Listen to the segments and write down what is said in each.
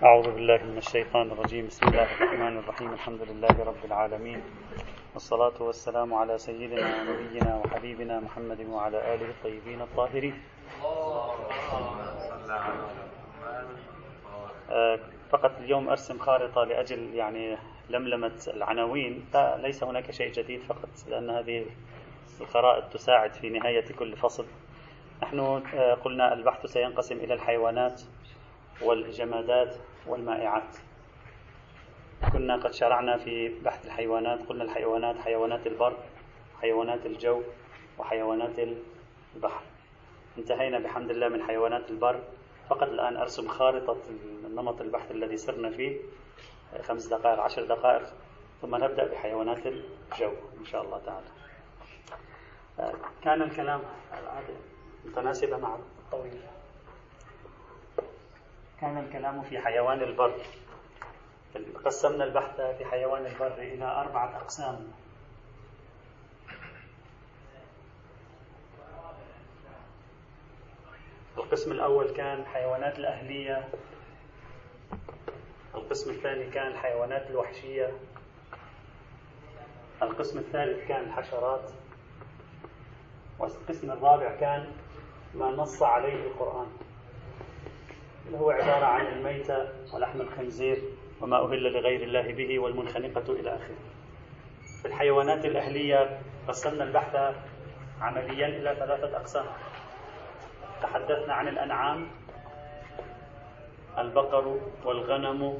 أعوذ بالله من الشيطان الرجيم. بسم الله الرحمن الرحيم. الحمد لله رب العالمين. والصلاة والسلام على سيدنا ونبينا وحبيبنا محمد وعلى آله الطيبين الطاهرين. آه، فقط اليوم أرسم خارطة لأجل يعني لملمة العناوين. لا ليس هناك شيء جديد فقط لأن هذه الخرائط تساعد في نهاية كل فصل. نحن آه، قلنا البحث سينقسم إلى الحيوانات والجمادات والمائعات. كنا قد شرعنا في بحث الحيوانات قلنا الحيوانات حيوانات البر حيوانات الجو وحيوانات البحر. انتهينا بحمد الله من حيوانات البر. فقط الآن أرسم خارطة نمط البحث الذي سرنا فيه خمس دقائق عشر دقائق ثم نبدأ بحيوانات الجو إن شاء الله تعالى. كان الكلام متناسبة مع الطويل. كان الكلام في حيوان البر. قسمنا البحث في حيوان البر إلى أربعة أقسام. القسم الأول كان الحيوانات الأهلية. القسم الثاني كان الحيوانات الوحشية. القسم الثالث كان الحشرات. والقسم الرابع كان ما نص عليه القرآن. اللي هو عبارة عن الميتة ولحم الخنزير وما أهل لغير الله به والمنخنقة إلى آخره. في الحيوانات الأهلية قسمنا البحث عمليا إلى ثلاثة أقسام. تحدثنا عن الأنعام البقر والغنم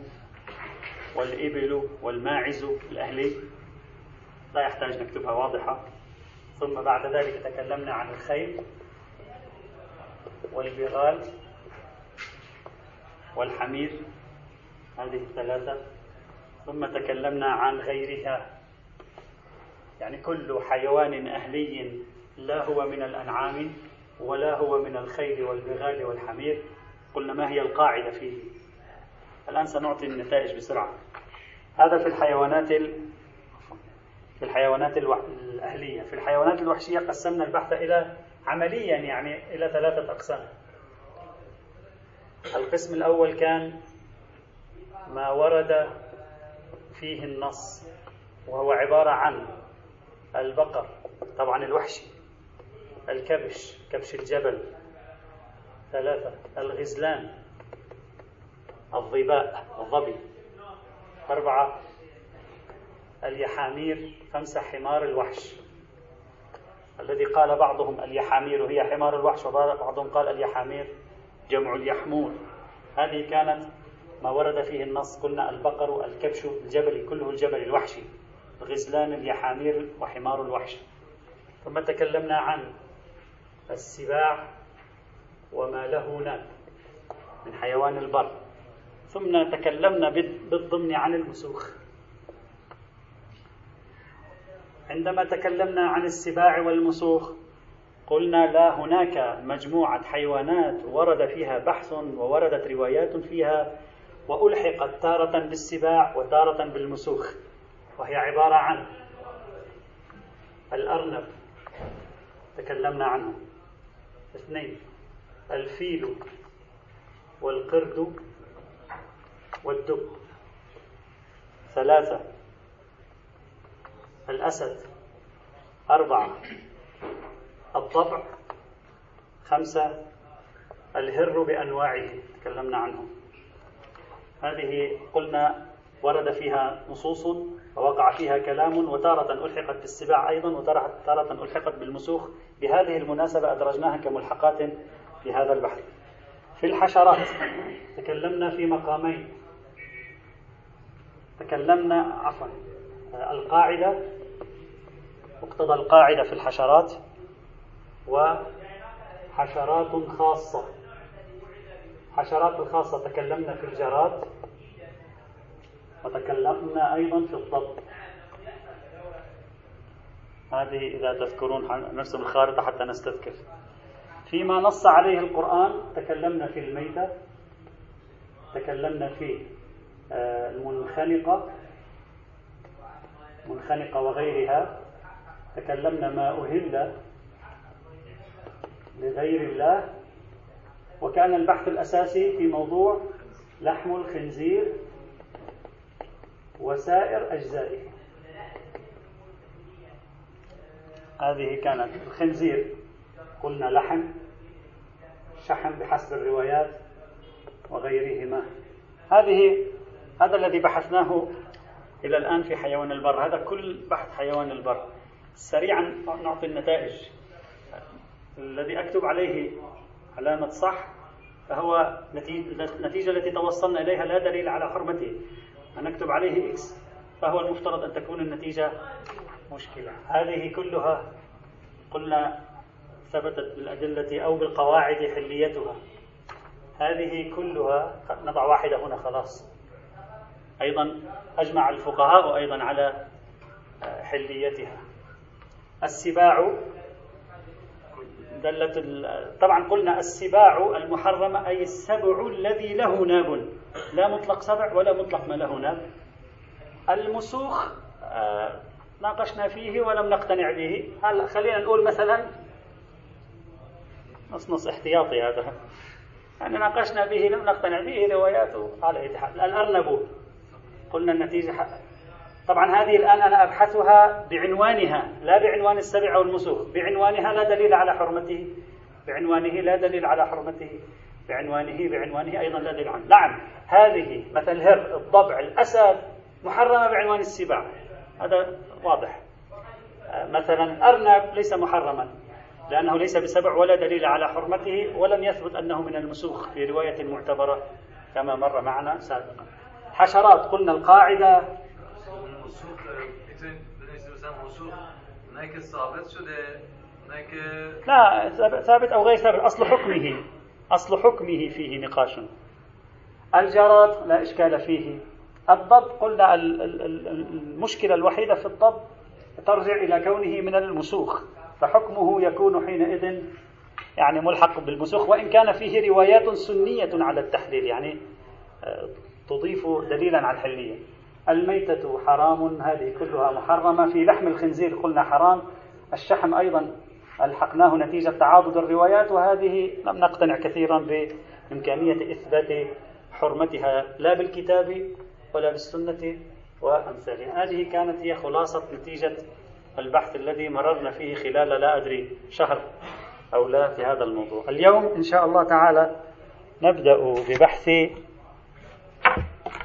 والإبل والماعز الأهلي. لا يحتاج نكتبها واضحة. ثم بعد ذلك تكلمنا عن الخيل والبغال. والحمير هذه الثلاثة. ثم تكلمنا عن غيرها. يعني كل حيوان أهلي لا هو من الأنعام ولا هو من الخيل والبغال والحمير. قلنا ما هي القاعدة فيه؟ الآن سنعطي النتائج بسرعة. هذا في الحيوانات ال... في الحيوانات ألو... الأهلية. في الحيوانات الوحشية قسمنا البحث إلى عمليا يعني إلى ثلاثة أقسام. القسم الأول كان ما ورد فيه النص وهو عبارة عن البقر طبعا الوحشي الكبش كبش الجبل ثلاثة الغزلان الظباء الظبي أربعة اليحامير خمسة حمار الوحش. الذي قال بعضهم اليحامير هي حمار الوحش وبعضهم قال اليحامير. جمع اليحمول هذه كانت ما ورد فيه النص. قلنا البقر الكبش الجبلي كله الجبل الوحشي غزلان اليحامير وحمار الوحش. ثم تكلمنا عن السباع وما له ناب من حيوان البر. ثم تكلمنا بالضمن عن المسوخ. عندما تكلمنا عن السباع والمسوخ قلنا لا هناك مجموعة حيوانات ورد فيها بحث ووردت روايات فيها وألحقت تارة بالسباع وتارة بالمسوخ وهي عبارة عن الأرنب تكلمنا عنه. اثنين الفيل والقرد والدب. ثلاثة الأسد. أربعة الضبع خمسة الهر بأنواعه تكلمنا عنه هذه قلنا ورد فيها نصوص ووقع فيها كلام وتارة ألحقت بالسباع أيضا وتارة ألحقت بالمسوخ. بهذه المناسبة أدرجناها كملحقات في هذا البحث. في الحشرات تكلمنا في مقامين. تكلمنا عفوا القاعدة مقتضى القاعدة في الحشرات. وحشرات خاصة. حشرات الخاصة تكلمنا في الجراد وتكلمنا أيضا في الضب. هذه إذا تذكرون نرسم الخارطة حتى نستذكر. فيما نص عليه القرآن تكلمنا في الميتة تكلمنا في آه، المنخنقة منخنقة وغيرها تكلمنا ما أهل لغير الله. وكان البحث الأساسي في موضوع لحم الخنزير وسائر أجزائه. هذه كانت الخنزير. قلنا لحم شحم بحسب الروايات وغيرهما. هذه هذا الذي بحثناه إلى الآن في حيوان البر. هذا كل بحث حيوان البر. سريعا نعطي النتائج. الذي أكتب عليه علامة صح فهو النتيجة التي توصلنا إليها لا دليل على حرمته. أن نكتب عليه إكس فهو المفترض أن تكون النتيجة مشكلة. هذه كلها قلنا ثبتت بالأدلة أو بالقواعد حليتها. هذه كلها نضع واحدة هنا خلاص. أيضا أجمع الفقهاء أيضا على حليتها. السباع دلت طبعا قلنا السباع المحرمة أي السبع الذي له ناب. لا مطلق سبع ولا مطلق ما له ناب. المسوخ آه، ناقشنا فيه ولم نقتنع به. هل خلينا نقول مثلا نص نص احتياطي هذا. يعني ناقشنا به لم نقتنع به رواياته. على الأرنب. قلنا النتيجة طبعا هذه الآن أنا أبحثها بعنوانها لا بعنوان السبع أو المسوخ بعنوانها لا دليل على حرمته بعنوانه لا دليل على حرمته بعنوانه بعنوانه أيضا لا دليل عنه. نعم هذه مثل الهر الضبع الأسد محرمة بعنوان السباع هذا واضح. مثلا أرنب ليس محرما لأنه ليس بسبع ولا دليل على حرمته ولم يثبت أنه من المسوخ في رواية معتبرة كما مر معنا سابقا. حشرات قلنا القاعدة لا ثابت أو غير ثابت. أصل حكمه. أصل حكمه فيه نقاش. الجراد لا إشكال فيه. الضب قلنا المشكلة الوحيدة في الضب ترجع إلى كونه من المسوخ. فحكمه يكون حينئذ يعني ملحق بالمسوخ وإن كان فيه روايات سنية على التحليل. يعني آه، تضيف دليلا على الحلية. الميتة حرام هذه كلها محرمة. في لحم الخنزير قلنا حرام. الشحم أيضا ألحقناه نتيجة تعاضد الروايات وهذه لم نقتنع كثيرا بإمكانية إثبات حرمتها لا بالكتاب ولا بالسنة وأمثالها. هذه كانت هي خلاصة نتيجة البحث الذي مررنا فيه خلال لا أدري شهر أو لا في هذا الموضوع. اليوم إن شاء الله تعالى نبدأ ببحث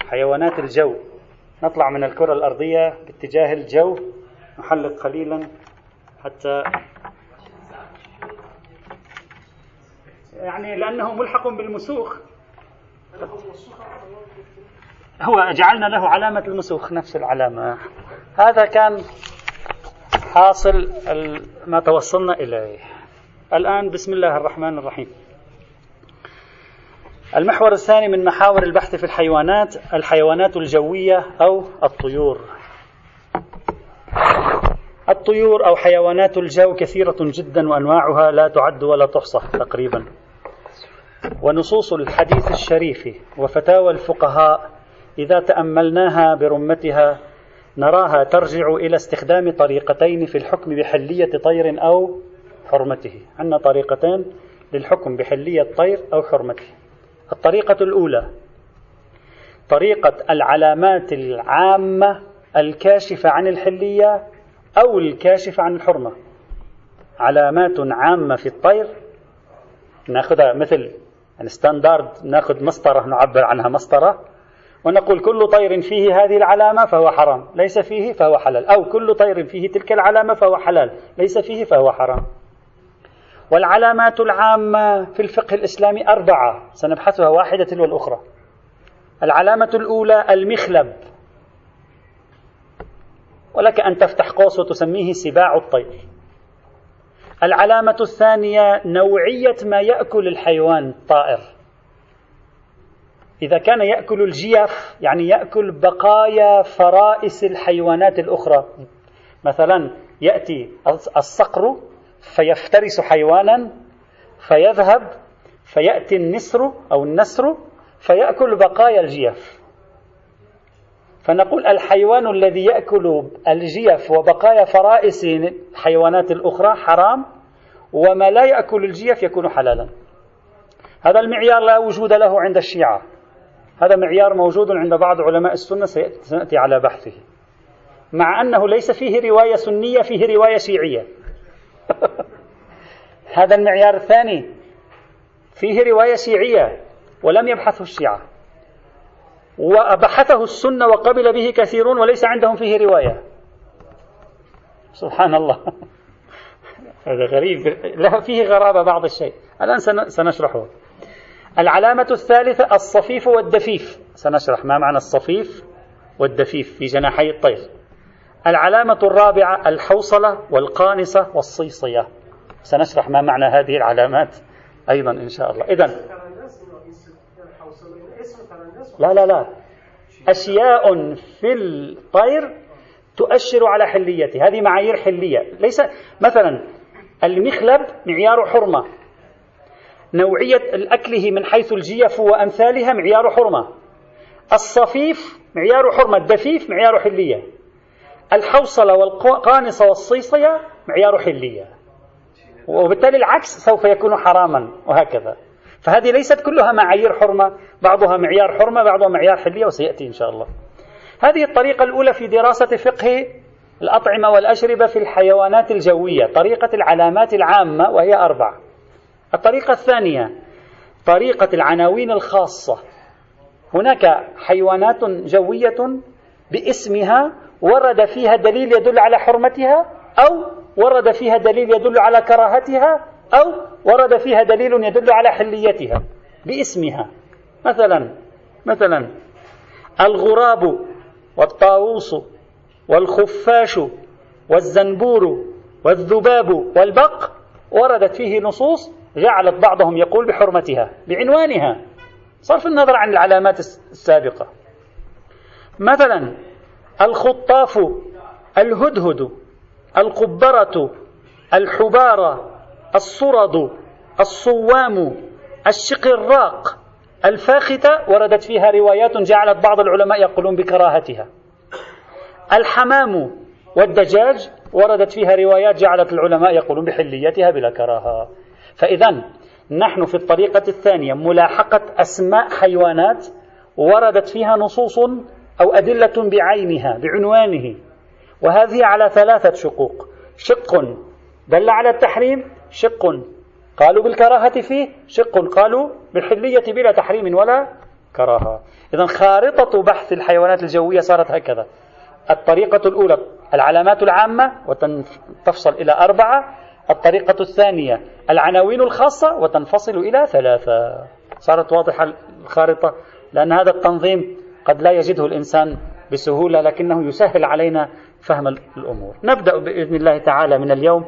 حيوانات الجو. نطلع من الكرة الأرضية باتجاه الجو. نحلق قليلا حتى يعني لأنه ملحق بالمسوخ. هو جعلنا له علامة المسوخ نفس العلامة. هذا كان حاصل ما توصلنا إليه. الآن بسم الله الرحمن الرحيم. المحور الثاني من محاور البحث في الحيوانات الحيوانات الجوية أو الطيور. الطيور أو حيوانات الجو كثيرة جدا وأنواعها لا تعد ولا تحصى تقريبا. ونصوص الحديث الشريف وفتاوى الفقهاء إذا تأملناها برمتها نراها ترجع إلى استخدام طريقتين في الحكم بحلية طير أو حرمته. عندنا طريقتين للحكم بحلية طير أو حرمته. الطريقة الأولى طريقة العلامات العامة الكاشفة عن الحلية أو الكاشفة عن الحرمة. علامات عامة في الطير ناخذها مثل يعني ناخذ مسطرة نعبر عنها مسطرة ونقول كل طير فيه هذه العلامة فهو حرام ليس فيه فهو حلال أو كل طير فيه تلك العلامة فهو حلال ليس فيه فهو حرام. والعلامات العامة في الفقه الإسلامي أربعة سنبحثها واحدة تلو الأخرى. العلامة الأولى المخلب. ولك أن تفتح قوس وتسميه سباع الطير. العلامة الثانية نوعية ما يأكل الحيوان الطائر. إذا كان يأكل الجيف يعني يأكل بقايا فرائس الحيوانات الأخرى. مثلا يأتي الصقر فيفترس حيوانا فيذهب فيأتي النسر أو النسر فيأكل بقايا الجيف فنقول الحيوان الذي يأكل الجيف وبقايا فرائس الحيوانات الأخرى حرام وما لا يأكل الجيف يكون حلالا. هذا المعيار لا وجود له عند الشيعة. هذا معيار موجود عند بعض علماء السنة سنأتي على بحثه. مع أنه ليس فيه رواية سنية فيه رواية شيعية. هذا المعيار الثاني. فيه رواية شيعية ولم يبحثه الشيعة. وبحثه السنة وقبل به كثيرون وليس عندهم فيه رواية. سبحان الله. هذا غريب. له فيه غرابة بعض الشيء. الآن سنشرحه. العلامة الثالثة الصفيف والدفيف. سنشرح ما معنى الصفيف والدفيف في جناحي الطير. العلامة الرابعة الحوصلة والقانصة والصيصية. سنشرح ما معنى هذه العلامات أيضا إن شاء الله. إذا لا لا لا. أشياء في الطير تؤشر على حليته هذه معايير حلية. ليس مثلا المخلب معيار حرمة. نوعية الأكله من حيث الجيف وأمثالها معيار حرمة. الصفيف معيار حرمة. الدفيف معيار حلية. الحوصلة والقانصة والصيصية معيار حلية. وبالتالي العكس سوف يكون حراما وهكذا. فهذه ليست كلها معايير حرمة بعضها معيار حرمة بعضها معيار حلية وسيأتي إن شاء الله. هذه الطريقة الأولى في دراسة فقه الأطعمة والأشربة في الحيوانات الجوية طريقة العلامات العامة وهي أربع الطريقة الثانية طريقة العناوين الخاصة. هناك حيوانات جوية باسمها ورد فيها دليل يدل على حرمتها أو ورد فيها دليل يدل على كراهتها أو ورد فيها دليل يدل على حليتها باسمها. مثلا مثلا الغراب والطاووس والخفاش والزنبور والذباب والبق وردت فيه نصوص جعلت بعضهم يقول بحرمتها بعنوانها. صرف النظر عن العلامات السابقة. مثلا الخطاف الهدهد القبرة الحبارة الصرد الصوام الشقراق. الفاختة وردت فيها روايات جعلت بعض العلماء يقولون بكراهتها. الحمام والدجاج وردت فيها روايات جعلت العلماء يقولون بحليتها بلا كراهة. فإذا نحن في الطريقة الثانية ملاحقة أسماء حيوانات وردت فيها نصوص أو أدلة بعينها بعنوانه. وهذه على ثلاثة شقوق. شق دل على التحريم شق قالوا بالكراهة فيه شق قالوا بالحلية بلا تحريم ولا كراهة. إذا خارطة بحث الحيوانات الجوية صارت هكذا. الطريقة الأولى العلامات العامة وتفصل إلى أربعة. الطريقة الثانية العناوين الخاصة وتنفصل إلى ثلاثة. صارت واضحة الخارطة لأن هذا التنظيم قد لا يجده الإنسان بسهولة لكنه يسهل علينا فهم الأمور. نبدأ بإذن الله تعالى من اليوم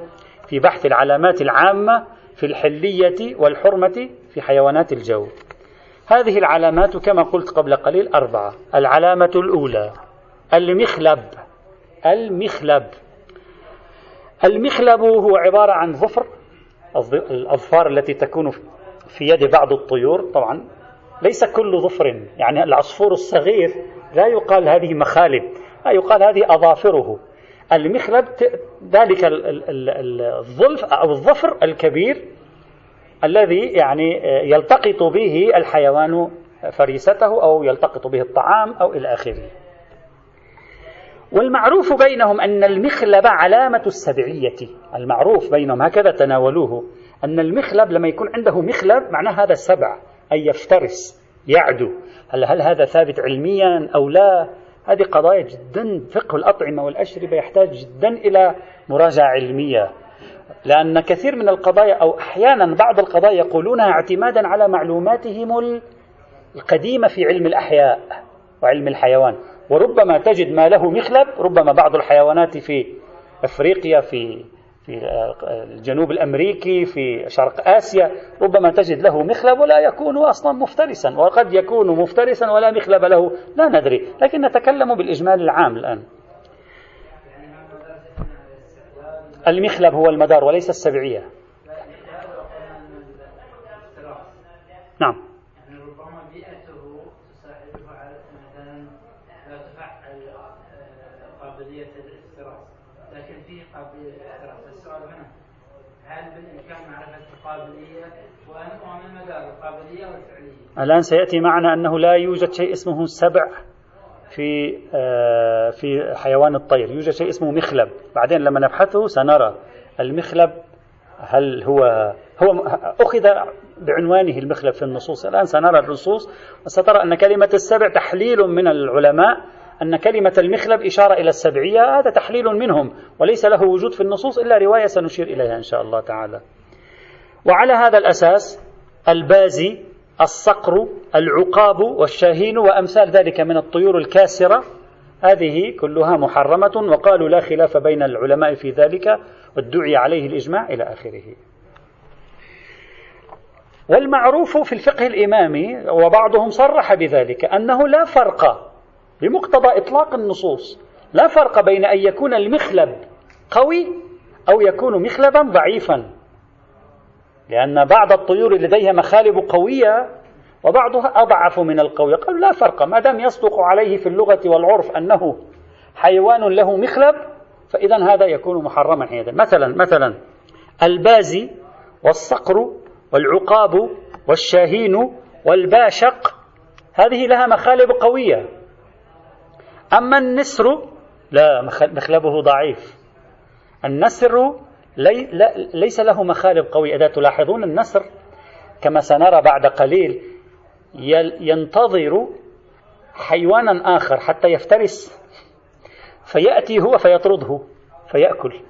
في بحث العلامات العامة في الحلية والحرمة في حيوانات الجو. هذه العلامات كما قلت قبل قليل أربعة. العلامة الأولى المخلب. المخلب. المخلب هو عبارة عن ظفر الأظفار التي تكون في يد بعض الطيور. طبعا ليس كل ظفر يعني العصفور الصغير لا يقال هذه مخالب لا يقال هذه أظافره. المخلب ذلك الظلف أو الظفر الكبير الذي يعني يلتقط به الحيوان فريسته أو يلتقط به الطعام أو إلى آخره. والمعروف بينهم أن المخلب علامة السبعية. المعروف بينهم هكذا تناولوه أن المخلب لما يكون عنده مخلب معناه هذا سبع. أي يفترس يعدو. هل, هل هذا ثابت علميا أو لا؟ هذه قضايا جدا فقه الأطعمة والأشربة يحتاج جدا إلى مراجعة علمية. لأن كثير من القضايا أو أحيانا بعض القضايا يقولونها اعتمادا على معلوماتهم القديمة في علم الأحياء وعلم الحيوان. وربما تجد ما له مخلب ربما بعض الحيوانات في إفريقيا في في الجنوب الأمريكي في شرق آسيا ربما تجد له مخلب ولا يكون أصلا مفترسا وقد يكون مفترسا ولا مخلب له لا ندري لكن نتكلم بالإجمال العام الآن. المخلب هو المدار وليس السبعية. نعم. القابلية؟ الآن سيأتي معنا أنه لا يوجد شيء اسمه سبع في آه، في حيوان الطير. يوجد شيء اسمه مخلب. بعدين لما نبحثه سنرى المخلب هل هو هو أخذ بعنوانه المخلب في النصوص. الآن سنرى النصوص وسترى أن كلمة السبع تحليل من العلماء أن كلمة المخلب إشارة إلى السبعية هذا تحليل منهم وليس له وجود في النصوص إلا رواية سنشير إليها إن شاء الله تعالى. وعلى هذا الأساس البازي الصقر العقاب والشاهين وأمثال ذلك من الطيور الكاسرة هذه كلها محرمة وقالوا لا خلاف بين العلماء في ذلك وادعي عليه الإجماع إلى آخره. والمعروف في الفقه الإمامي وبعضهم صرح بذلك أنه لا فرق بمقتضى إطلاق النصوص. لا فرق بين أن يكون المخلب قوي أو يكون مخلبا ضعيفا. لأن بعض الطيور لديها مخالب قوية وبعضها أضعف من القوي. قالوا لا فرق ما دام يصدق عليه في اللغة والعرف أنه حيوان له مخلب فإذا هذا يكون محرما حينئذ. مثلا مثلا البازي والصقر والعقاب والشاهين والباشق هذه لها مخالب قوية. أما النسر لا مخلبه ضعيف. النسر لي ليس له مخالب قوية إذا تلاحظون النسر كما سنرى بعد قليل ينتظر حيوانا آخر حتى يفترس فيأتي هو فيطرده فيأكل.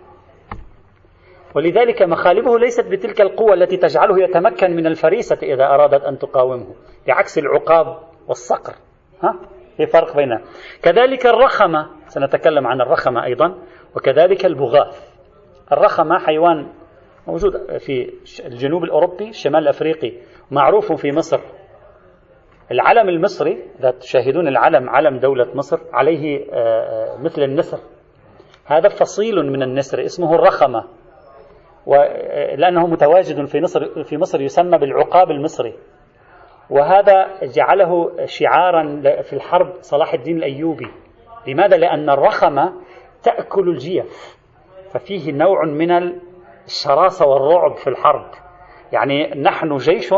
ولذلك مخالبه ليست بتلك القوة التي تجعله يتمكن من الفريسة إذا أرادت أن تقاومه بعكس العقاب والصقر. ها؟ في فرق بينها كذلك الرخمة سنتكلم عن الرخمة أيضا وكذلك البغاث. الرخمة حيوان موجود في الجنوب الأوروبي الشمال الأفريقي معروف في مصر. العلم المصري إذا تشاهدون العلم علم دولة مصر عليه آه، آه، مثل النسر. هذا فصيل من النسر اسمه الرخمة لأنه متواجد في مصر في مصر يسمى بالعقاب المصري. وهذا جعله شعارا في الحرب صلاح الدين الأيوبي. لماذا؟ لأن الرخمة تأكل الجيف. ففيه نوع من الشراسة والرعب في الحرب. يعني نحن جيش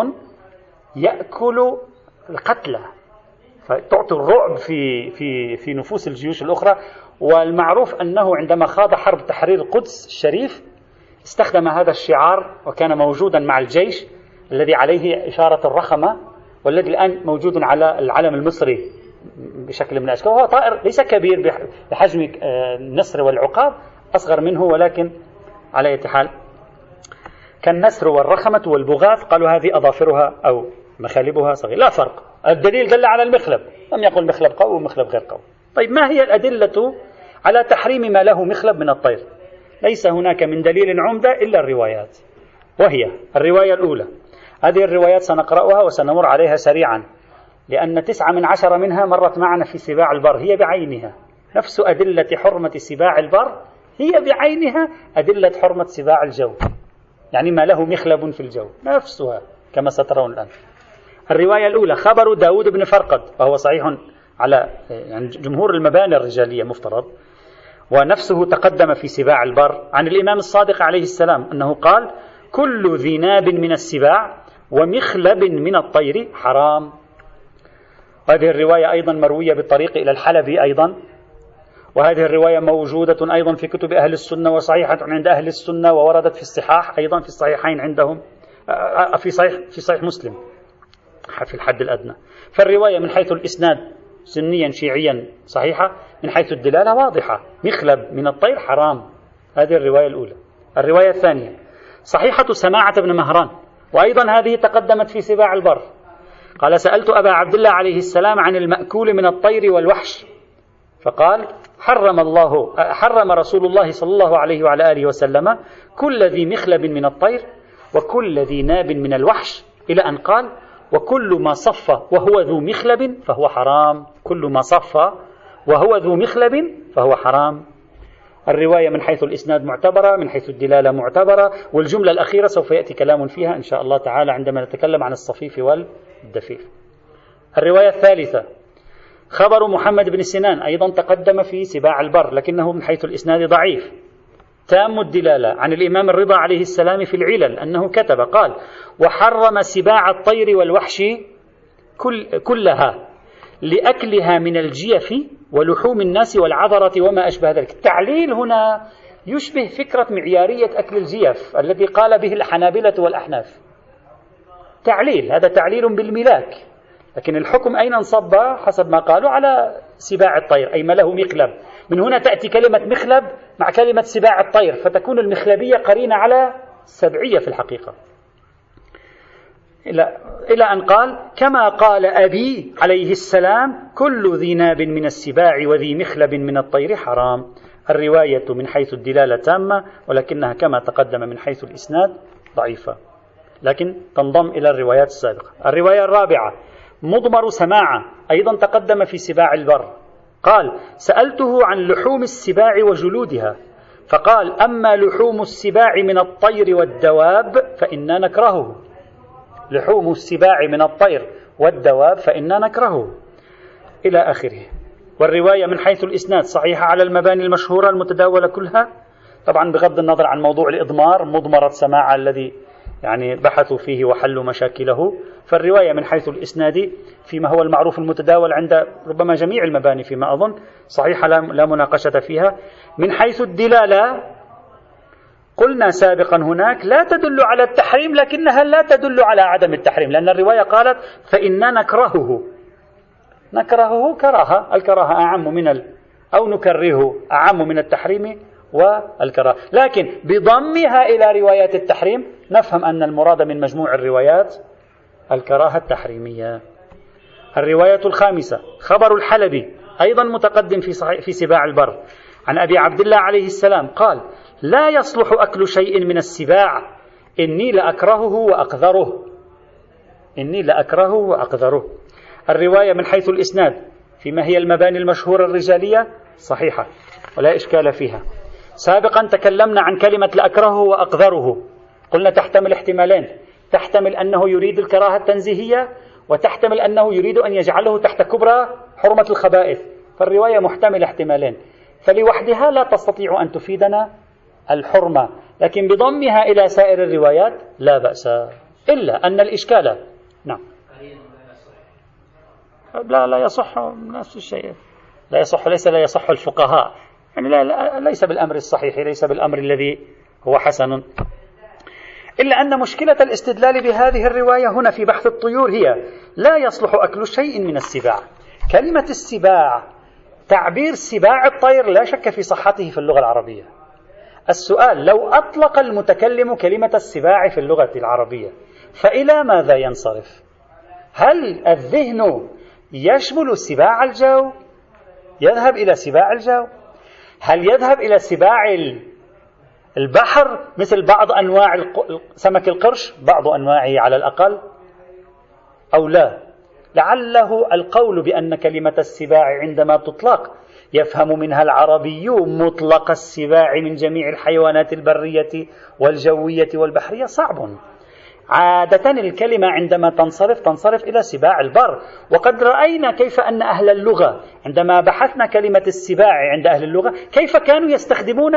يأكل القتلى. فتعطي الرعب في في في نفوس الجيوش الأخرى. والمعروف أنه عندما خاض حرب تحرير القدس الشريف استخدم هذا الشعار وكان موجودا مع الجيش الذي عليه إشارة الرخمة والذي الآن موجود على العلم المصري بشكل من الأشكال وهو طائر ليس كبير بحجم آه، النسر والعقاب أصغر منه ولكن على أي حال كالنسر والرخمة والبغاث قالوا هذه أظافرها أو مخالبها صغيرة. لا فرق. الدليل دل على المخلب. لم يقل مخلب قوي ومخلب غير قوي. طيب ما هي الأدلة على تحريم ما له مخلب من الطير؟ ليس هناك من دليل عمدة إلا الروايات وهي الرواية الأولى. هذه الروايات سنقرأها وسنمر عليها سريعا لأن تسعة من عشرة منها مرت معنا في سباع البر هي بعينها. نفس أدلة حرمة سباع البر هي بعينها أدلة حرمة سباع الجو. يعني ما له مخلب في الجو نفسها كما سترون الآن. الرواية الأولى خبر داود بن فرقد وهو صحيح على يعني جمهور المباني الرجالية مفترض ونفسه تقدم في سباع البر عن الإمام الصادق عليه السلام أنه قال كل ذي ناب من السباع ومخلب من الطير. حرام. وهذه الرواية أيضا مروية بالطريق إلى الحلبي أيضا. وهذه الرواية موجودة أيضا في كتب أهل السنة وصحيحة عند أهل السنة ووردت في الصحاح أيضا في الصحيحين عندهم في صحيح في صحيح مسلم في الحد الأدنى. فالرواية من حيث الإسناد سنيا شيعيا صحيحة من حيث الدلالة واضحة. مخلب من الطير حرام. هذه الرواية الأولى. الرواية الثانية. صحيحة سماعة بن مهران. وأيضا هذه تقدمت في سباع البر. قال سألت أبا عبد الله عليه السلام عن المأكول من الطير والوحش. فقال حرم الله حرم رسول الله صلى الله عليه وعلى آله وسلم كل ذي مخلب من الطير وكل ذي ناب من الوحش. إلى أن قال وكل ما صف وهو ذو مخلب فهو حرام. كل ما صف وهو ذو مخلب فهو حرام. الرواية من حيث الإسناد معتبرة من حيث الدلالة معتبرة والجملة الأخيرة سوف يأتي كلام فيها إن شاء الله تعالى عندما نتكلم عن الصفيف والدفيف. الرواية الثالثة خبر محمد بن سنان أيضا تقدم في سباع البر لكنه من حيث الإسناد ضعيف. تام الدلالة عن الإمام الرضا عليه السلام في العلل أنه كتب قال وحرم سباع الطير والوحش كل كلها لأكلها من الجيف ولحوم الناس والعذرة وما أشبه ذلك. التعليل هنا يشبه فكرة معيارية أكل الجيف الذي قال به الحنابلة والأحناف. تعليل هذا تعليل بالملاك. لكن الحكم أين انصب؟ حسب ما قالوا على سباع الطير أي ما له مخلب. من هنا تأتي كلمة مخلب مع كلمة سباع الطير فتكون المخلبية قرينة على السبعية في الحقيقة. إلى, إلى أن قال كما قال أبي عليه السلام كل ذي ناب من السباع وذي مخلب من الطير حرام. الرواية من حيث الدلالة تامة ولكنها كما تقدم من حيث الإسناد ضعيفة. لكن تنضم إلى الروايات السابقة. الرواية الرابعة مضمر سماعة أيضا تقدم في سباع البر. قال سألته عن لحوم السباع وجلودها. فقال أما لحوم السباع من الطير والدواب فإنا نكرهه. لحوم السباع من الطير والدواب فإنا نكرهه إلى آخره. والرواية من حيث الإسناد صحيحة على المباني المشهورة المتداولة كلها. طبعا بغض النظر عن موضوع الإضمار مضمرة سماع الذي يعني بحثوا فيه وحلوا مشاكله. فالرواية من حيث الإسناد فيما هو المعروف المتداول عند ربما جميع المباني فيما أظن صحيحة لا مناقشة فيها. من حيث الدلالة قلنا سابقا هناك لا تدل على التحريم لكنها لا تدل على عدم التحريم لأن الرواية قالت فإنا نكرهه. نكرهه كراهة الكراهة أعم من ال أو نكرهه أعم من التحريم والكراهة. لكن بضمها إلى روايات التحريم نفهم أن المراد من مجموع الروايات الكراهة التحريمية. الرواية الخامسة خبر الحلبي أيضا متقدم في, صحيح في سباع البر. عن أبي عبد الله عليه السلام قال لا يصلح أكل شيء من السباع. إني لأكرهه وأقذره. إني لأكرهه وأقذره. الرواية من حيث الإسناد. فيما هي المباني المشهورة الرجالية؟ صحيحة. ولا إشكال فيها. سابقا تكلمنا عن كلمة لأكرهه وأقذره. قلنا تحتمل احتمالين. تحتمل أنه يريد الكراهة التنزيهية وتحتمل أنه يريد أن يجعله تحت كبرى حرمة الخبائث. فالرواية محتمل احتمالين. فلوحدها لا تستطيع أن تفيدنا الحرمة. لكن بضمها إلى سائر الروايات لا بأس إلا أن الإشكال نعم. لا لا يصح نفس الشيء. لا يصح ليس لا يصح الفقهاء. يعني لا, لا ليس بالأمر الصحيح ليس بالأمر الذي هو حسن. إلا أن مشكلة الاستدلال بهذه الرواية هنا في بحث الطيور هي لا يصلح أكل شيء من السباع. كلمة السباع تعبير سباع الطير لا شك في صحته في اللغة العربية. السؤال لو أطلق المتكلم كلمة السباع في اللغة العربية فإلى ماذا ينصرف؟ هل الذهن يشمل سباع الجو؟ يذهب إلى سباع الجو؟ هل يذهب إلى سباع البحر مثل بعض أنواع سمك القرش بعض أنواعه على الأقل أو لا لعله القول بأن كلمة السباع عندما تطلق يفهم منها العربي مطلق السباع من جميع الحيوانات البرية والجوية والبحرية صعب. عادة الكلمة عندما تنصرف تنصرف إلى سباع البر. وقد رأينا كيف أن أهل اللغة عندما بحثنا كلمة السباع عند أهل اللغة كيف كانوا يستخدمون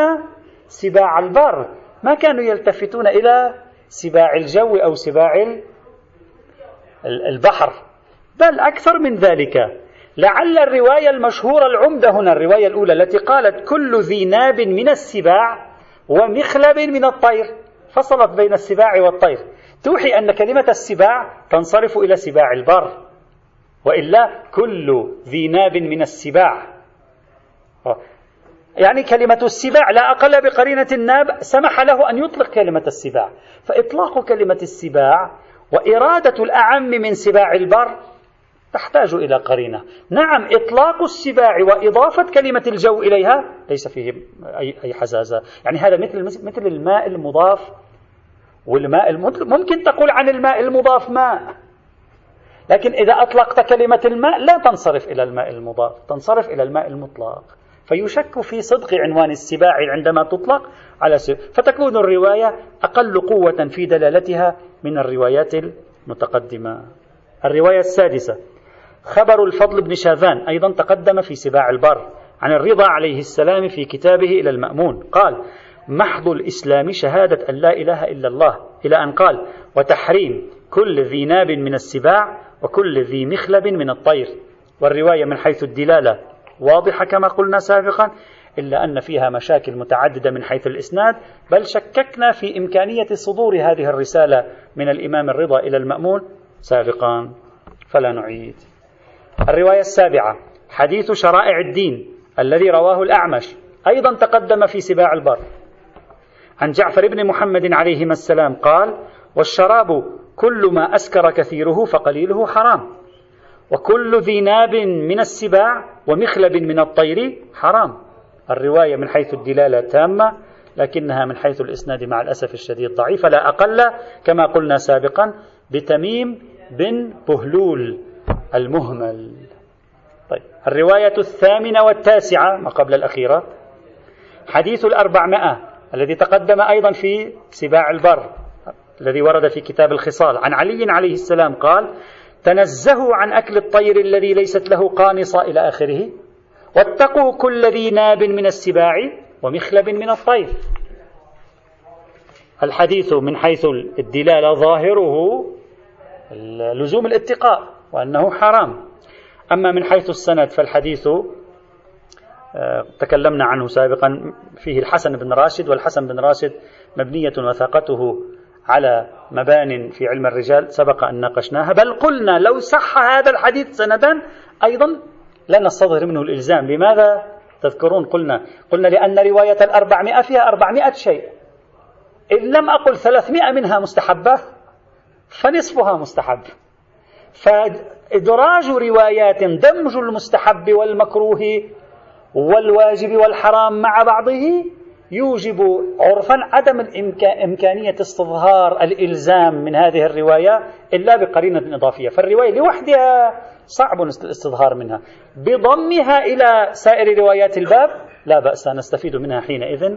سباع البر؟ ما كانوا يلتفتون إلى سباع الجو أو سباع البحر؟ بل أكثر من ذلك. لعل الرواية المشهورة العمدة هنا الرواية الأولى التي قالت كل ذي ناب من السباع ومخلب من الطير فصلت بين السباع والطير. توحي أن كلمة السباع تنصرف إلى سباع البر وإلا كل ذي ناب من السباع. يعني كلمة السباع لا أقل بقرينة الناب سمح له أن يطلق كلمة السباع. فإطلاق كلمة السباع وإرادة الأعم من سباع البر تحتاج إلى قرينة. نعم إطلاق السباع وإضافة كلمة الجو إليها ليس فيه أي حزازة. يعني هذا مثل مثل الماء المضاف. والماء ممكن تقول عن الماء المضاف ماء. لكن إذا أطلقت كلمة الماء لا تنصرف إلى الماء المضاف تنصرف إلى الماء المطلق. فيشك في صدق عنوان السباع عندما تطلق على سباع فتكون الرواية أقل قوة في دلالتها من الروايات المتقدمة. الرواية السادسة. خبر الفضل بن شاذان أيضا تقدم في سباع البر عن الرضا عليه السلام في كتابه إلى المأمون. قال محض الإسلام شهادة أن لا إله إلا الله. إلى أن قال وتحريم كل ذي ناب من السباع وكل ذي مخلب من الطير. والرواية من حيث الدلالة واضحة كما قلنا سابقا إلا أن فيها مشاكل متعددة من حيث الإسناد بل شككنا في إمكانية صدور هذه الرسالة من الإمام الرضا إلى المأمون سابقا. فلا نعيد. الرواية السابعة حديث شرائع الدين الذي رواه الأعمش أيضا تقدم في سباع البر. عن جعفر بن محمد عليهما السلام قال والشراب كل ما أسكر كثيره فقليله حرام وكل ذي ناب من السباع ومخلب من الطير حرام. الرواية من حيث الدلالة تامة لكنها من حيث الإسناد مع الأسف الشديد ضعيفة لا أقل كما قلنا سابقا بتميم بن بهلول. المهمل. طيب الرواية الثامنة والتاسعة ما قبل الأخيرة حديث الأربعمائة الذي تقدم أيضا في سباع البر الذي ورد في كتاب الخصال. عن علي عليه السلام قال تنزهوا عن أكل الطير الذي ليست له قانصة إلى آخره واتقوا كل ذي ناب من السباع ومخلب من الطير. الحديث من حيث الدلالة ظاهره لزوم الاتقاء. وأنه حرام. أما من حيث السند فالحديث آه، تكلمنا عنه سابقا فيه الحسن بن راشد والحسن بن راشد مبنية وثاقته على مبان في علم الرجال سبق أن ناقشناها. بل قلنا لو صح هذا الحديث سندا أيضا لا نستظهر منه الإلزام. لماذا تذكرون؟ قلنا قلنا لأن رواية الأربعمائة فيها أربعمائة شيء. إن لم أقل ثلاثمائة منها مستحبة فنصفها مستحب. فإدراج روايات دمج المستحب والمكروه والواجب والحرام مع بعضه يوجب عرفا عدم إمكانية استظهار الإلزام من هذه الرواية إلا بقرينة إضافية. فالرواية لوحدها صعب الاستظهار منها. بضمها إلى سائر روايات الباب لا بأس نستفيد منها حينئذ.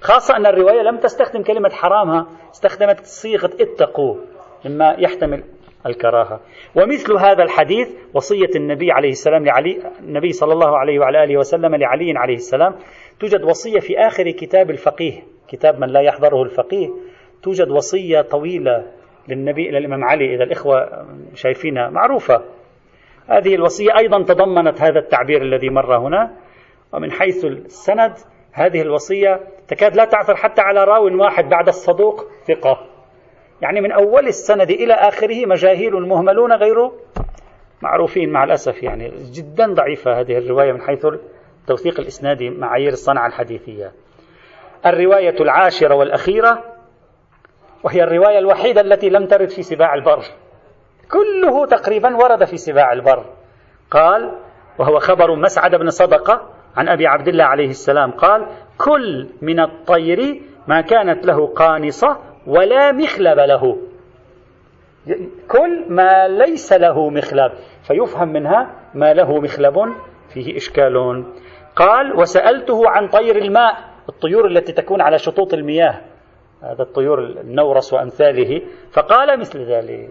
خاصة أن الرواية لم تستخدم كلمة حرامها استخدمت صيغة اتقوا مما يحتمل الكراهة. ومثل هذا الحديث وصية النبي عليه السلام لعلي النبي صلى الله عليه وعلى آله وسلم لعلي عليه السلام توجد وصية في آخر كتاب الفقيه كتاب من لا يحضره الفقيه توجد وصية طويلة للنبي إلى الإمام علي إذا الإخوة شايفينها معروفة. هذه الوصية أيضا تضمنت هذا التعبير الذي مر هنا ومن حيث السند هذه الوصية تكاد لا تعثر حتى على راو واحد بعد الصدوق ثقة. يعني من أول السند إلى آخره مجاهيل مهملون غير معروفين مع الأسف يعني جدا ضعيفة هذه الرواية من حيث التوثيق الإسنادي معايير الصنعة الحديثية. الرواية العاشرة والأخيرة وهي الرواية الوحيدة التي لم ترد في سباع البر. كله تقريبا ورد في سباع البر. قال وهو خبر مسعد بن صدقة عن أبي عبد الله عليه السلام قال كل من الطير ما كانت له قانصة ولا مخلب له. كل ما ليس له مخلب. فيفهم منها ما له مخلب فيه إشكال. قال وسألته عن طير الماء الطيور التي تكون على شطوط المياه. هذا الطيور النورس وأمثاله. فقال مثل ذلك.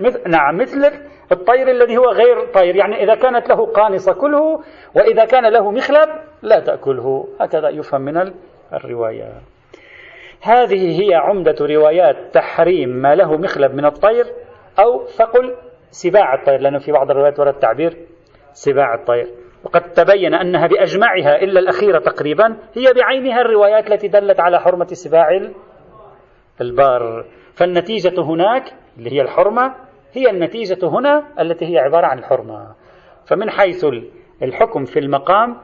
مثل نعم مثل الطير الذي هو غير طير. يعني إذا كانت له قانصة كله وإذا كان له مخلب لا تأكله. هكذا يفهم من الرواية. هذه هي عمدة روايات تحريم ما له مخلب من الطير أو فقل سباع الطير لأنه في بعض الروايات ورد تعبير سباع الطير. وقد تبين أنها بأجمعها إلا الأخيرة تقريبا هي بعينها الروايات التي دلت على حرمة سباع البار. فالنتيجة هناك اللي هي الحرمة هي النتيجة هنا التي هي عبارة عن الحرمة فمن حيث الحكم في المقام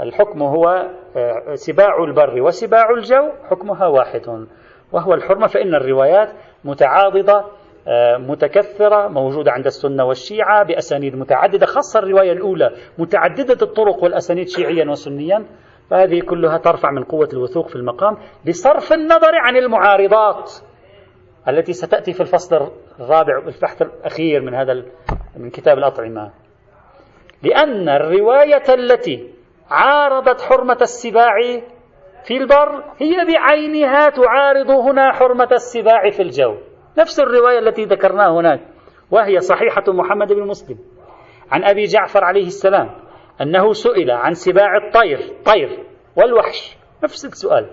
الحكم هو آه، سباع البر وسباع الجو حكمها واحد وهو الحرمة فإن الروايات متعاضدة آه، متكثرة موجودة عند السنة والشيعة بأسانيد متعددة خاصة الرواية الأولى متعددة الطرق والأسانيد شيعيا وسنيا فهذه كلها ترفع من قوة الوثوق في المقام بصرف النظر عن المعارضات التي ستأتي في الفصل الرابع البحث الأخير من هذا من كتاب الأطعمة. لأن الرواية التي عارضت حرمة السباع في البر هي بعينها تعارض هنا حرمة السباع في الجو. نفس الرواية التي ذكرناها هناك وهي صحيحة محمد بن مسلم عن أبي جعفر عليه السلام أنه سئل عن سباع الطير طير والوحش. نفس السؤال.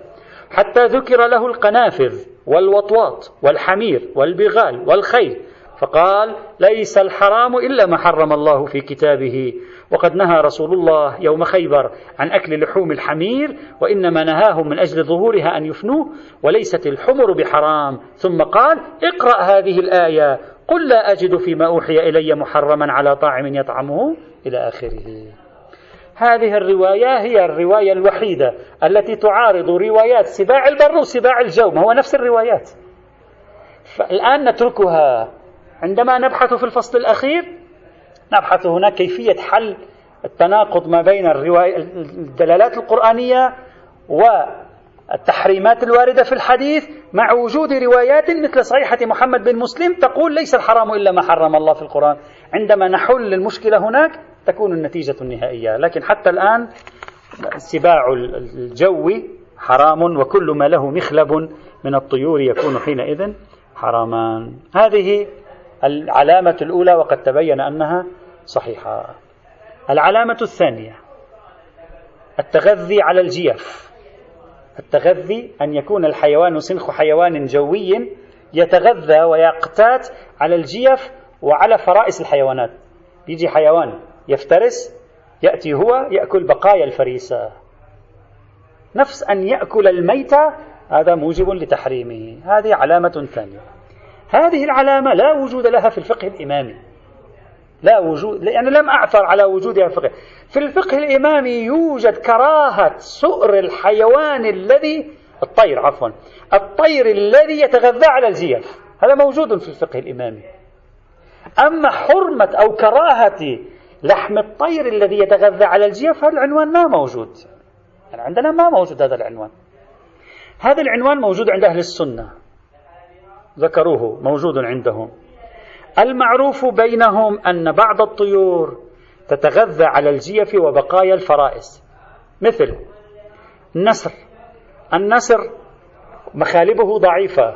حتى ذكر له القنافذ والوطواط والحمير والبغال والخيل فقال ليس الحرام إلا ما حرم الله في كتابه. وقد نهى رسول الله يوم خيبر عن أكل لحوم الحمير وإنما نهاهم من أجل ظهورها أن يفنوه وليست الحمر بحرام. ثم قال اقرأ هذه الآية. قل لا أجد فيما أوحي إلي محرما على طاعم يطعمه إلى آخره. هذه الرواية هي الرواية الوحيدة التي تعارض روايات سباع البر وسباع الجو ما هو نفس الروايات. فالآن نتركها. عندما نبحث في الفصل الأخير نبحث هنا كيفية حل التناقض ما بين الرواية الدلالات القرآنية والتحريمات الواردة في الحديث مع وجود روايات مثل صحيحة محمد بن مسلم تقول ليس الحرام إلا ما حرم الله في القرآن. عندما نحل المشكلة هناك تكون النتيجة النهائية لكن حتى الآن سباع الجو حرام وكل ما له مخلب من الطيور يكون حينئذ حراما هذه العلامة الأولى وقد تبين أنها صحيحة. العلامة الثانية التغذي على الجيف. التغذي أن يكون الحيوان سنخ حيوان جوي يتغذى ويقتات على الجيف وعلى فرائس الحيوانات. يجي حيوان يفترس يأتي هو يأكل بقايا الفريسة. نفس أن يأكل الميتة هذا موجب لتحريمه. هذه علامة ثانية. هذه العلامة لا وجود لها في الفقه الإمامي. لا وجود يعني لم أعثر على وجودها في الفقه. في الفقه الإمامي يوجد كراهة سؤر الحيوان الذي الطير عفوا الطير الذي يتغذى على الجيف هذا موجود في الفقه الإمامي. أما حرمة أو كراهة لحم الطير الذي يتغذى على الجيف هذا العنوان ما موجود. يعني عندنا ما موجود هذا العنوان. هذا العنوان موجود عند أهل السنة. ذكروه موجود عندهم المعروف بينهم أن بعض الطيور تتغذى على الجيف وبقايا الفرائس. مثل النسر. النسر مخالبه ضعيفة.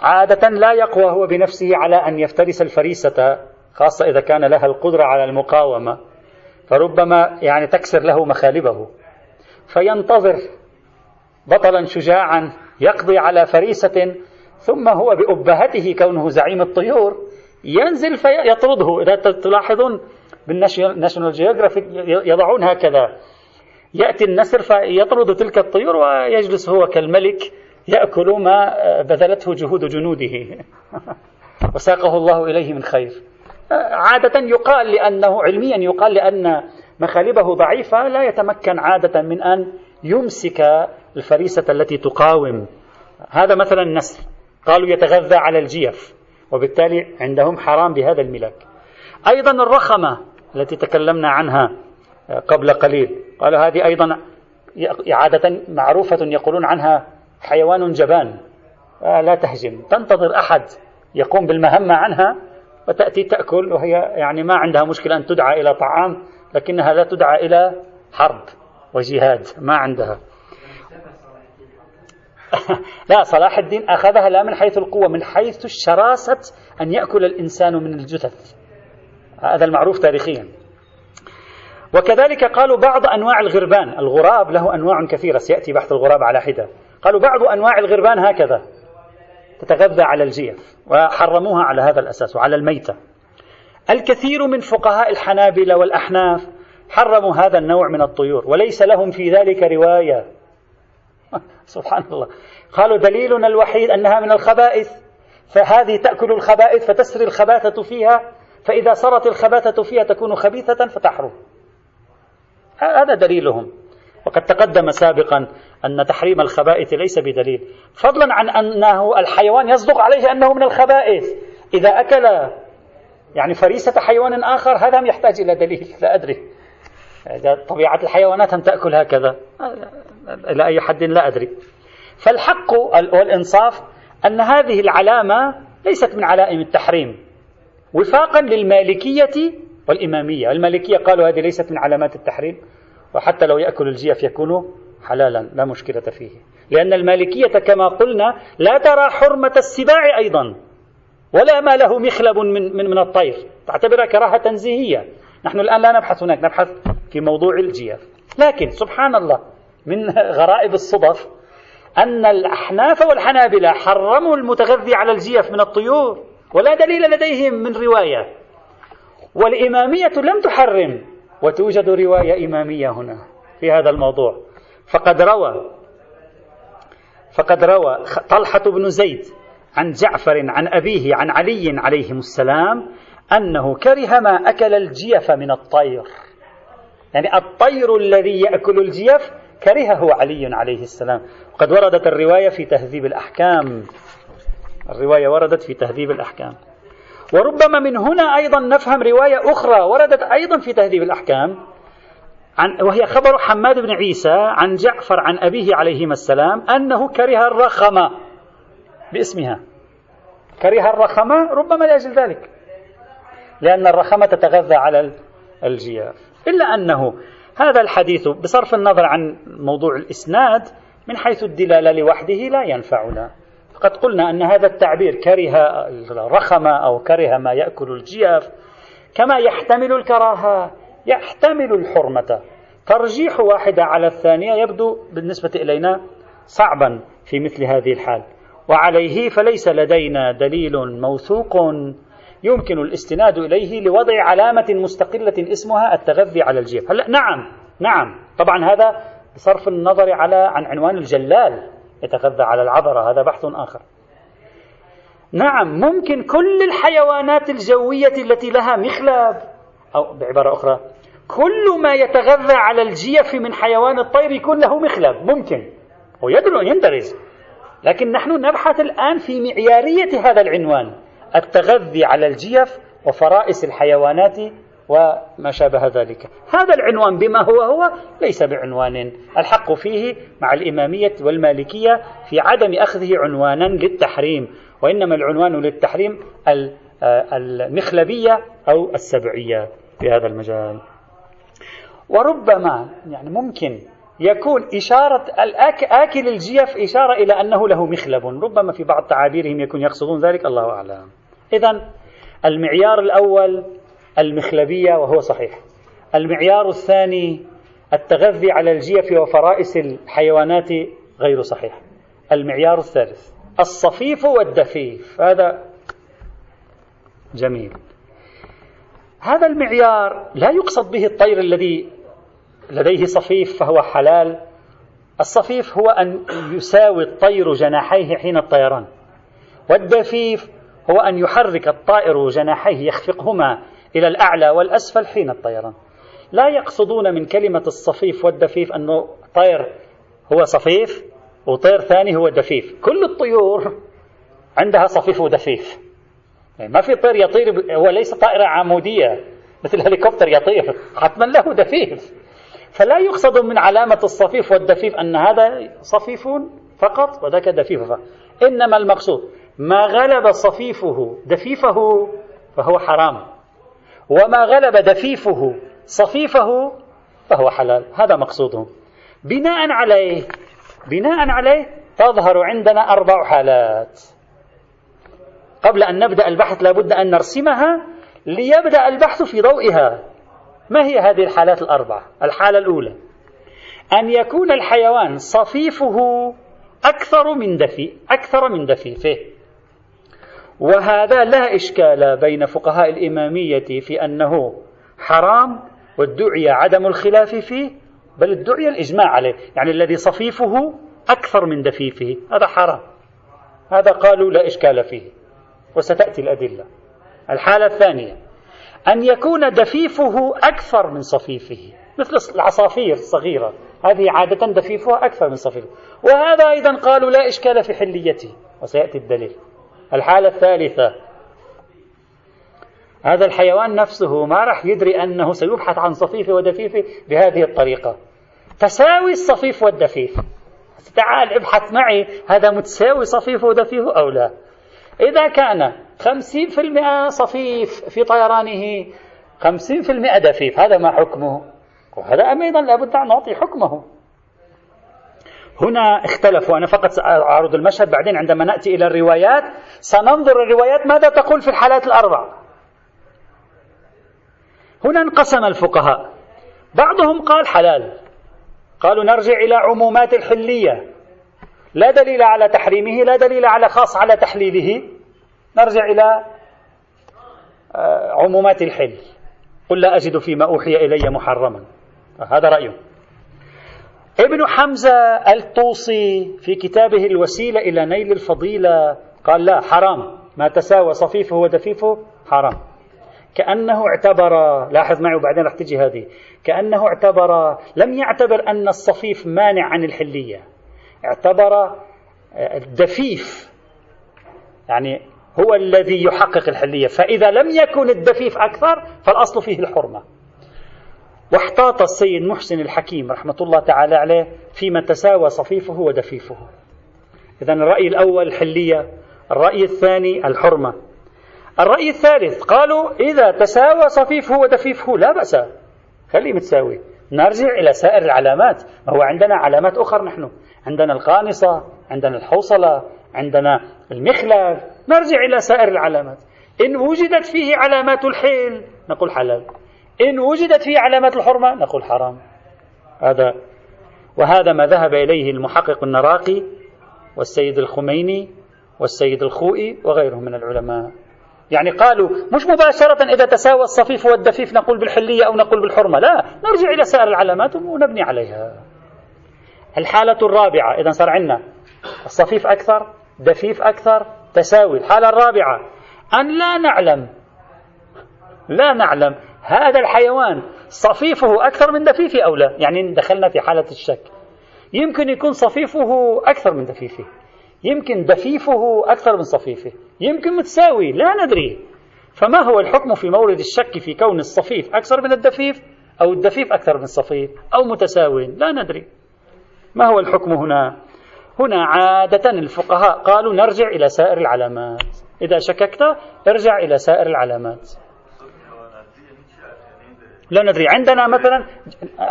عادة لا يقوى هو بنفسه على أن يفترس الفريسة خاصة إذا كان لها القدرة على المقاومة. فربما يعني تكسر له مخالبه. فينتظر بطلا شجاعا يقضي على فريسة ثم هو بأبهته كونه زعيم الطيور ينزل فيطرده. إذا تلاحظون بالناشونال جيوغرافيك يضعون هكذا. يأتي النسر فيطرد تلك الطيور ويجلس هو كالملك يأكل ما بذلته جهود جنوده. وساقه الله إليه من خير. عادة يقال لأنه علميا يقال لأن مخالبه ضعيفة لا يتمكن عادة من أن يمسك الفريسة التي تقاوم. هذا مثلا النسر. قالوا يتغذى على الجيف وبالتالي عندهم حرام بهذا الملاك. أيضا الرخمة التي تكلمنا عنها قبل قليل قالوا هذه أيضا عادة معروفة يقولون عنها حيوان جبان لا تهجم. تنتظر أحد يقوم بالمهمة عنها وتأتي تأكل وهي يعني ما عندها مشكلة أن تدعى إلى طعام لكنها لا تدعى إلى حرب وجهاد ما عندها. لا صلاح الدين أخذها لا من حيث القوة من حيث الشراسة أن يأكل الإنسان من الجثث. هذا المعروف تاريخيا. وكذلك قالوا بعض أنواع الغربان. الغراب له أنواع كثيرة. سيأتي بحث الغراب على حدة. قالوا بعض أنواع الغربان هكذا. تتغذى على الجيف وحرموها على هذا الأساس وعلى الميتة. الكثير من فقهاء الحنابلة والأحناف حرموا هذا النوع من الطيور وليس لهم في ذلك رواية. سبحان الله قالوا دليلنا الوحيد أنها من الخبائث. فهذه تأكل الخبائث فتسري الخباثة فيها. فإذا سرت الخباثة فيها تكون خبيثة فتحرم. هذا دليلهم. وقد تقدم سابقا أن تحريم الخبائث ليس بدليل. فضلا عن أنه الحيوان يصدق عليه أنه من الخبائث. إذا أكل يعني فريسة حيوان آخر هذا يحتاج إلى دليل. لا أدري. طبيعة الحيوانات أن تأكل هكذا. إلى أي حد لا أدري. فالحق والإنصاف أن هذه العلامة ليست من علائم التحريم. وفاقا للمالكية والإمامية. المالكية قالوا هذه ليست من علامات التحريم وحتى لو يأكل الجيف يكون حلالا لا مشكلة فيه. لأن المالكية كما قلنا لا ترى حرمة السباع أيضا ولا ما له مخلب من, من, من الطير. تعتبرها كراهة تنزيهية. نحن الآن لا نبحث هناك نبحث في موضوع الجيف. لكن سبحان الله من غرائب الصدف أن الأحناف والحنابلة حرموا المتغذي على الجيف من الطيور ولا دليل لديهم من رواية. والإمامية لم تحرم وتوجد رواية إمامية هنا في هذا الموضوع. فقد روى فقد روى طلحة بن زيد عن جعفر عن أبيه عن علي عليهم السلام أنه كره ما أكل الجيف من الطير. يعني الطير الذي يأكل الجيف كرهه علي عليه السلام. وقد وردت الرواية في تهذيب الأحكام. الرواية وردت في تهذيب الأحكام. وربما من هنا أيضا نفهم رواية أخرى وردت أيضا في تهذيب الأحكام. عن وهي خبر حماد بن عيسى عن جعفر عن أبيه عليهما السلام أنه كره الرخم باسمها. كره الرخمة ربما لأجل ذلك. لأن الرخمة تتغذى على الجياف. إلا أنه هذا الحديث بصرف النظر عن موضوع الإسناد من حيث الدلالة لوحده لا ينفعنا. فقد قلنا أن هذا التعبير كره الرخم أو كره ما يأكل الجياف كما يحتمل الكراهة يحتمل الحرمة. ترجيح واحدة على الثانية يبدو بالنسبة إلينا صعبا في مثل هذه الحال. وعليه فليس لدينا دليل موثوق يمكن الاستناد إليه لوضع علامة مستقلة اسمها التغذي على الجيف هلا نعم نعم. طبعا هذا بصرف النظر على عن عنوان الجلال يتغذى على العبرة هذا بحث آخر. نعم ممكن كل الحيوانات الجوية التي لها مخلب أو بعبارة أخرى كل ما يتغذى على الجيف من حيوان الطير يكون له مخلب ممكن ويدل يندرج. لكن نحن نبحث الآن في معيارية هذا العنوان. التغذي على الجيف وفرائس الحيوانات وما شابه ذلك. هذا العنوان بما هو هو ليس بعنوان. الحق فيه مع الإمامية والمالكية في عدم أخذه عنوانا للتحريم وإنما العنوان للتحريم المخلبية أو السبعية في هذا المجال. وربما يعني ممكن يكون إشارة آكل الجيف إشارة إلى أنه له مخلب. ربما في بعض تعابيرهم يكون يقصدون ذلك. الله أعلم. إذا المعيار الأول المخلبية وهو صحيح. المعيار الثاني التغذي على الجيف وفرائس الحيوانات غير صحيح. المعيار الثالث الصفيف والدفيف. هذا جميل. هذا المعيار لا يقصد به الطير الذي لديه صفيف فهو حلال. الصفيف هو أن يساوي الطير جناحيه حين الطيران. والدفيف هو أن يحرك الطائر جناحيه يخفقهما إلى الأعلى والأسفل حين الطيران. لا يقصدون من كلمة الصفيف والدفيف أنه طير هو صفيف وطير ثاني هو دفيف. كل الطيور عندها صفيف ودفيف. يعني ما في طير يطير هو ليس طائرة عمودية مثل هليكوبتر يطير حتما له دفيف. فلا يقصد من علامة الصفيف والدفيف أن هذا صفيف فقط وذاك دفيف فقط. إنما المقصود ما غلب صفيفه دفيفه فهو حرام. وما غلب دفيفه صفيفه فهو حلال. هذا مقصودهم بناء عليه بناء عليه تظهر عندنا أربع حالات. قبل أن نبدأ البحث لابد أن نرسمها ليبدأ البحث في ضوئها. ما هي هذه الحالات الأربعة؟ الحالة الأولى. أن يكون الحيوان صفيفه أكثر من دفي أكثر من دفيفه. وهذا لا إشكال بين فقهاء الإمامية في أنه حرام وادعي عدم الخلاف فيه بل ادعي الإجماع عليه يعني الذي صفيفه أكثر من دفيفه هذا حرام. هذا قالوا لا إشكال فيه وستأتي الأدلة. الحالة الثانية أن يكون دفيفه أكثر من صفيفه مثل العصافير الصغيرة هذه عادة دفيفها أكثر من صفيفه. وهذا أيضا قالوا لا إشكال في حليته وسيأتي الدليل. الحالة الثالثة. هذا الحيوان نفسه ما راح يدري أنه سيبحث عن صفيفة ودفيفة بهذه الطريقة. تساوي الصفيف والدفيف. تعال ابحث معي هذا متساوي صفيفه ودفيفه أو لا؟ إذا كان خمسين في المئة صفيف في طيرانه خمسين في المئة دفيف هذا ما حكمه؟ وهذا أيضا لابد أن نعطي حكمه. هنا اختلفوا. أنا فقط سأعرض المشهد بعدين عندما نأتي إلى الروايات سننظر الروايات ماذا تقول في الحالات الأربع. هنا انقسم الفقهاء. بعضهم قال حلال. قالوا نرجع إلى عمومات الحلية. لا دليل على تحريمه لا دليل على خاص على تحليله. نرجع إلى آه، عمومات الحل. قل لا أجد فيما أوحي إلي محرما. هذا رأيه ابن حمزة الطوسي في كتابه الوسيلة إلى نيل الفضيلة قال لا حرام. ما تساوى صفيفه ودفيفه حرام. كأنه اعتبر لاحظ معي وبعدين رح تجي هذه كأنه اعتبر لم يعتبر أن الصفيف مانع عن الحلية. اعتبر الدفيف يعني هو الذي يحقق الحلية. فإذا لم يكن الدفيف أكثر فالأصل فيه الحرمة. واحتاط السيد محسن الحكيم رحمة الله تعالى عليه فيما تساوى صفيفه ودفيفه. إذا الرأي الأول الحلية الرأي الثاني الحرمة. الرأي الثالث قالوا إذا تساوى صفيفه ودفيفه لا بأس. خليه متساوي. نرجع إلى سائر العلامات. ما هو عندنا علامات أخرى نحن. عندنا القانصة عندنا الحوصلة عندنا المخلف نرجع إلى سائر العلامات. إن وجدت فيه علامات الحيل نقول حلال. إن وجدت فيه علامات الحرمة نقول حرام. هذا وهذا ما ذهب إليه المحقق النراقي والسيد الخميني والسيد الخوئي وغيرهم من العلماء. يعني قالوا مش مباشرة إذا تساوى الصفيف والدفيف نقول بالحلية أو نقول بالحرمة لا نرجع إلى سائر العلامات ونبني عليها. الحالة الرابعة إذا صار عندنا الصفيف أكثر دفيف أكثر تساوي الحالة الرابعة. أن لا نعلم لا نعلم هذا الحيوان صفيفه أكثر من دفيفه أو لا؟ يعني دخلنا في حالة الشك. يمكن يكون صفيفه أكثر من دفيفه يمكن دفيفه أكثر من صفيفه. يمكن متساوي لا ندري. فما هو الحكم في مورد الشك في كون الصفيف أكثر من الدفيف أو الدفيف أكثر من الصفيف أو متساوي؟ لا ندري. ما هو الحكم هنا؟ هنا عادة الفقهاء قالوا نرجع إلى سائر العلامات. إذا شككت ارجع إلى سائر العلامات. لا ندري. عندنا مثلا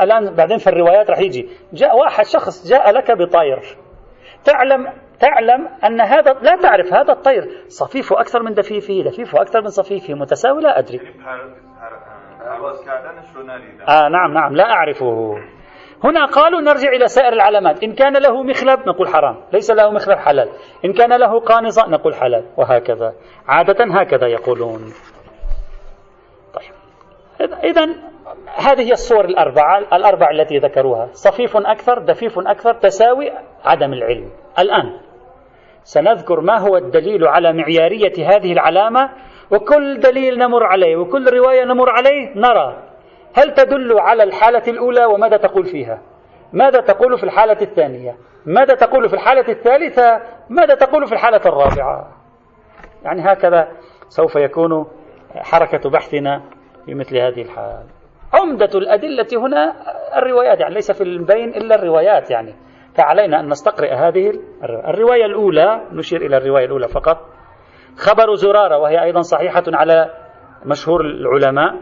الآن بعدين في الروايات راح يجي. جاء واحد شخص جاء لك بطير. تعلم تعلم أن هذا لا تعرف هذا الطير. صفيفه أكثر من دفيفه دفيفه أكثر من صفيفه متساوي؟ لا أدري. آه نعم نعم لا أعرفه. هنا قالوا نرجع إلى سائر العلامات. إن كان له مخلب نقول حرام. ليس له مخلب حلال. إن كان له قانصة نقول حلال. وهكذا. عادة هكذا يقولون. إذا هذه هي الصور الأربعة الأربع التي ذكروها صفيف أكثر دفيف أكثر تساوي عدم العلم. الآن سنذكر ما هو الدليل على معيارية هذه العلامة وكل دليل نمر عليه وكل رواية نمر عليه نرى هل تدل على الحالة الأولى وماذا تقول فيها؟ ماذا تقول في الحالة الثانية؟ ماذا تقول في الحالة الثالثة؟ ماذا تقول في الحالة الرابعة؟ يعني هكذا سوف يكون حركة بحثنا في مثل هذه الحال. عمدة الأدلة هنا الروايات يعني ليس في البين إلا الروايات يعني فعلينا أن نستقرئ هذه الرواية. الأولى نشير إلى الرواية الأولى فقط. خبر زرارة وهي أيضا صحيحة على مشهور العلماء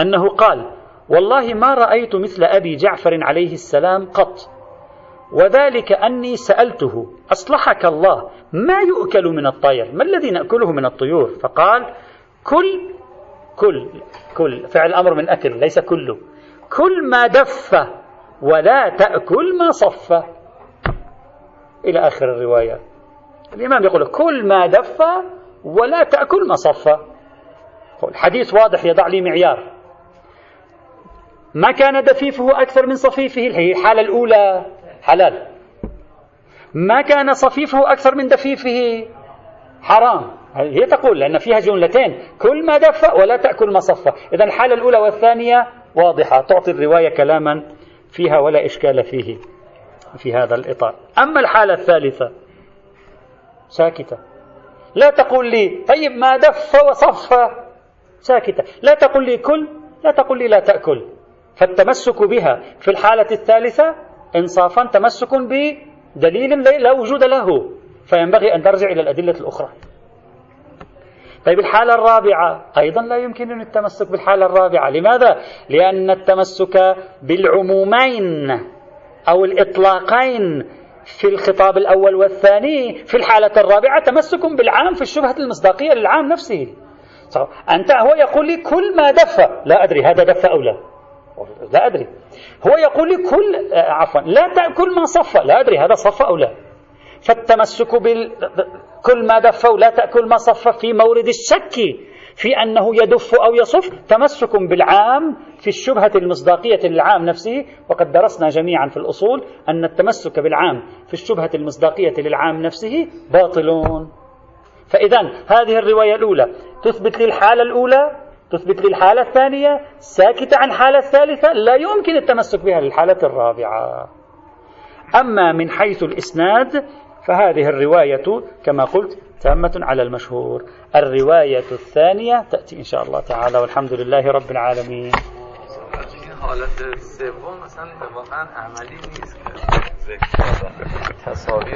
أنه قال والله ما رأيت مثل أبي جعفر عليه السلام قط وذلك أني سألته أصلحك الله ما يؤكل من الطير؟ ما الذي نأكله من الطيور؟ فقال كل كل كل. فعل أمر من أكل ليس كله. كل ما دف ولا تأكل ما صف. إلى آخر الرواية. الإمام يقول كل ما دف ولا تأكل ما صف. الحديث واضح يضع لي معيار. ما كان دفيفه أكثر من صفيفه؟ هي الحالة الأولى. حلال. ما كان صفيفه أكثر من دفيفه؟ حرام. هي تقول لأن فيها جملتين. كل ما دف ولا تأكل ما صف إذا الحالة الأولى والثانية واضحة. تعطي الرواية كلاما فيها ولا إشكال فيه في هذا الإطار. أما الحالة الثالثة ساكتة. لا تقول لي طيب ما دف وصف ساكتة. لا تقول لي كل لا تقول لي لا تأكل. فالتمسك بها في الحالة الثالثة إنصافا تمسك بدليل لا وجود له. فينبغي أن ترجع إلى الأدلة الأخرى. طيب الحالة الرابعة أيضا لا يمكن التمسك بالحالة الرابعة. لماذا؟ لأن التمسك بالعمومين أو الإطلاقين في الخطاب الأول والثاني في الحالة الرابعة تمسك بالعام في الشبهة المصداقية للعام نفسه. أنت هو يقول لي كل ما دف لا أدري هذا دف أو لا. لا أدري. هو يقول لي كل آه، عفوا لا تأكل ما صف لا أدري هذا صف أو لا. فالتمسك بال كل ما دف لا تأكل ما صف في مورد الشك في أنه يدف أو يصف. تمسك بالعام في الشبهة المصداقية للعام نفسه. وقد درسنا جميعا في الأصول أن التمسك بالعام في الشبهة المصداقية للعام نفسه باطل. فإذا هذه الرواية الأولى تثبت لي الحالة الأولى تثبت لي الحالة الثانية ساكتة عن الحالة الثالثة. لا يمكن التمسك بها للحالة الرابعة. أما من حيث الإسناد فهذه الرواية كما قلت تامة على المشهور. الرواية الثانية تأتي إن شاء الله تعالى والحمد لله رب العالمين. حالت سوم مثلا واقعا عملی نیست که ذکر